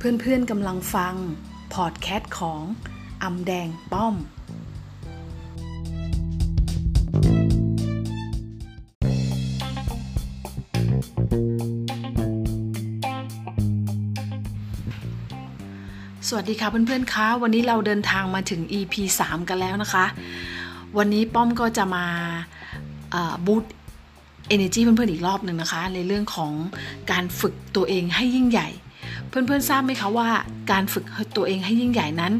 เพื่อนๆกำลังฟัง พอดแคสต์ของอำแดงป้อม สวัสดีค่ะเพื่อนๆคะวันนี้เราเดินทางมาถึง EP 3 กันแล้วนะคะ วันนี้ป้อมก็จะมาบูต energy เพื่อนๆอีกรอบหนึ่งนะคะ ในเรื่องของการฝึกตัวเองให้ยิ่งใหญ่ เพื่อนๆทราบไหมคะว่า การฝึกตัวเองให้ยิ่งใหญ่นั้น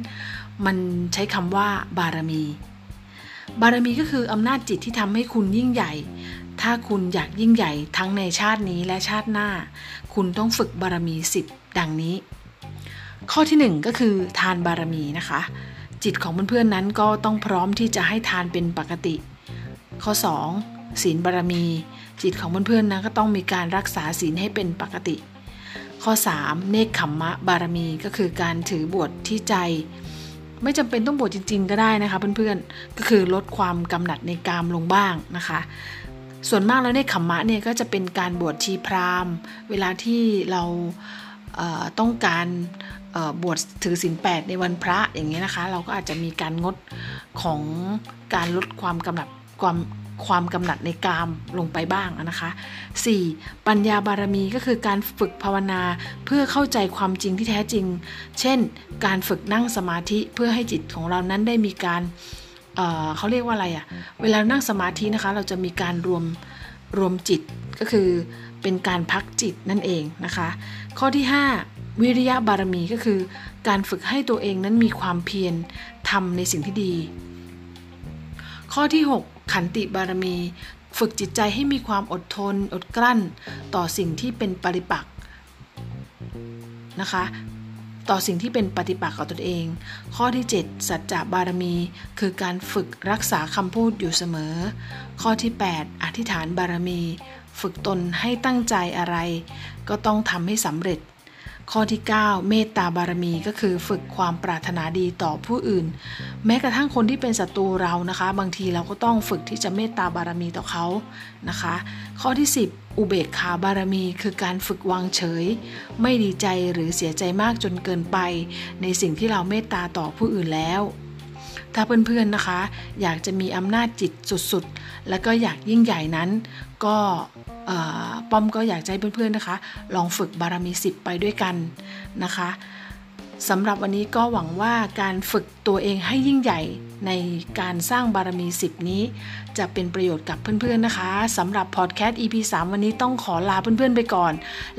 มันใช้คำว่าบารมี บารมีก็คืออำนาจจิตที่ทำให้คุณยิ่งใหญ่ ถ้าคุณอยากยิ่งใหญ่ทั้งในชาตินี้และชาติหน้า คุณต้องฝึกบารมีสิบดังนี้ ข้อที่หนึ่งก็คือทานบารมีนะคะ จิตของเพื่อนๆนั้นก็ต้องพร้อมที่จะให้ทานเป็นปกติ ข้อ 2. ศีลบารมี จิตของเพื่อนๆนะก็ต้องมีการรักษาศีลให้เป็นปกติ ข้อ 3. เนคขมมะบารมีก็คือการถือบวชที่ใจ ไม่จำเป็นต้องบวชจริง ๆ ก็ได้นะคะเพื่อนๆก็คือลดความกำหนัดในกามลงบ้างนะคะ ส่วนมากแล้วเนคขมมะเนี่ยก็จะเป็นการบวชชีพราหมณ์ เวลาที่เราต้องการบวชถือศีลแปดในวันพระอย่างเงี้ยนะคะ เราก็อาจจะมีการงดของการลดความกำหนัดความ ความกำหนัดในกามลงไปบ้างนะคะ 4. ปัญญาบารมีก็คือการฝึกภาวนาเพื่อเข้าใจความจริงที่แท้จริง เช่น การฝึกนั่งสมาธิเพื่อให้จิตของเรานั้นได้มีการเเขาเรียกว่าอะไรอะ่ะ เวลานั่งสมาธินะคะ เราจะมีการรวมรวมจิตก็คือเป็นการพักจิตนั่นเองนะคะ ข้อที่ 5 วิริยะบารมีก็คือ การฝึกให้ตัวเองนั้นมีความเพียรทำในสิ่งที่ดี ข้อที่ 6 ขันติบารมี ฝึกจิตใจให้มีความอดทน อดกลั้น ต่อสิ่งที่เป็นปริปักษ์นะคะต่อสิ่งที่เป็นปฏิปักษ์กับตนเอง ข้อที่ 7 สัจจะบารมี คือการฝึกรักษาคำพูดอยู่เสมอ ข้อที่ 8 อธิษฐานบารมี ฝึกตนให้ตั้งใจอะไร ก็ต้องทำให้สำเร็จ ข้อที่ 9 เมตตาบารมีก็คือฝึกความปรารถนาดีต่อผู้อื่น แม้กระทั่งคนที่เป็นศัตรูเรานะคะ บางทีเราก็ต้องฝึกที่จะเมตตาบารมีต่อเขานะคะ ข้อที่ 10 อุเบกขาบารมี คือการฝึกวางเฉย ไม่ดีใจหรือเสียใจมากจนเกินไป ในสิ่งที่เราเมตตาต่อผู้อื่นแล้วถ้าเพื่อนๆนะคะ อยากจะมีอำนาจจิตสุดๆ และก็อยากยิ่งใหญ่นั้น ก็ ป้อมก็อยากให้เพื่อนๆนะคะ ลองฝึกบารมีสิบไปด้วยกันนะคะสำหรับวันนี้ก็หวังว่าการฝึกตัวเองให้ยิ่งใหญ่ในการสร้างบารมีสิบนี้ จะเป็นประโยชน์กับเพื่อนๆนะคะสำหรับพอดแคสต์ EP 3 วันนี้ต้องขอลาเพื่อนๆไปก่อน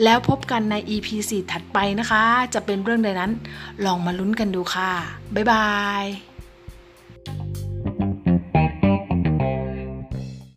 แล้วพบกันใน EP 4 ถัดไปนะคะ จะเป็นเรื่องใดนั้น ลองมาลุ้นกันดูค่ะ บ๊ายบาย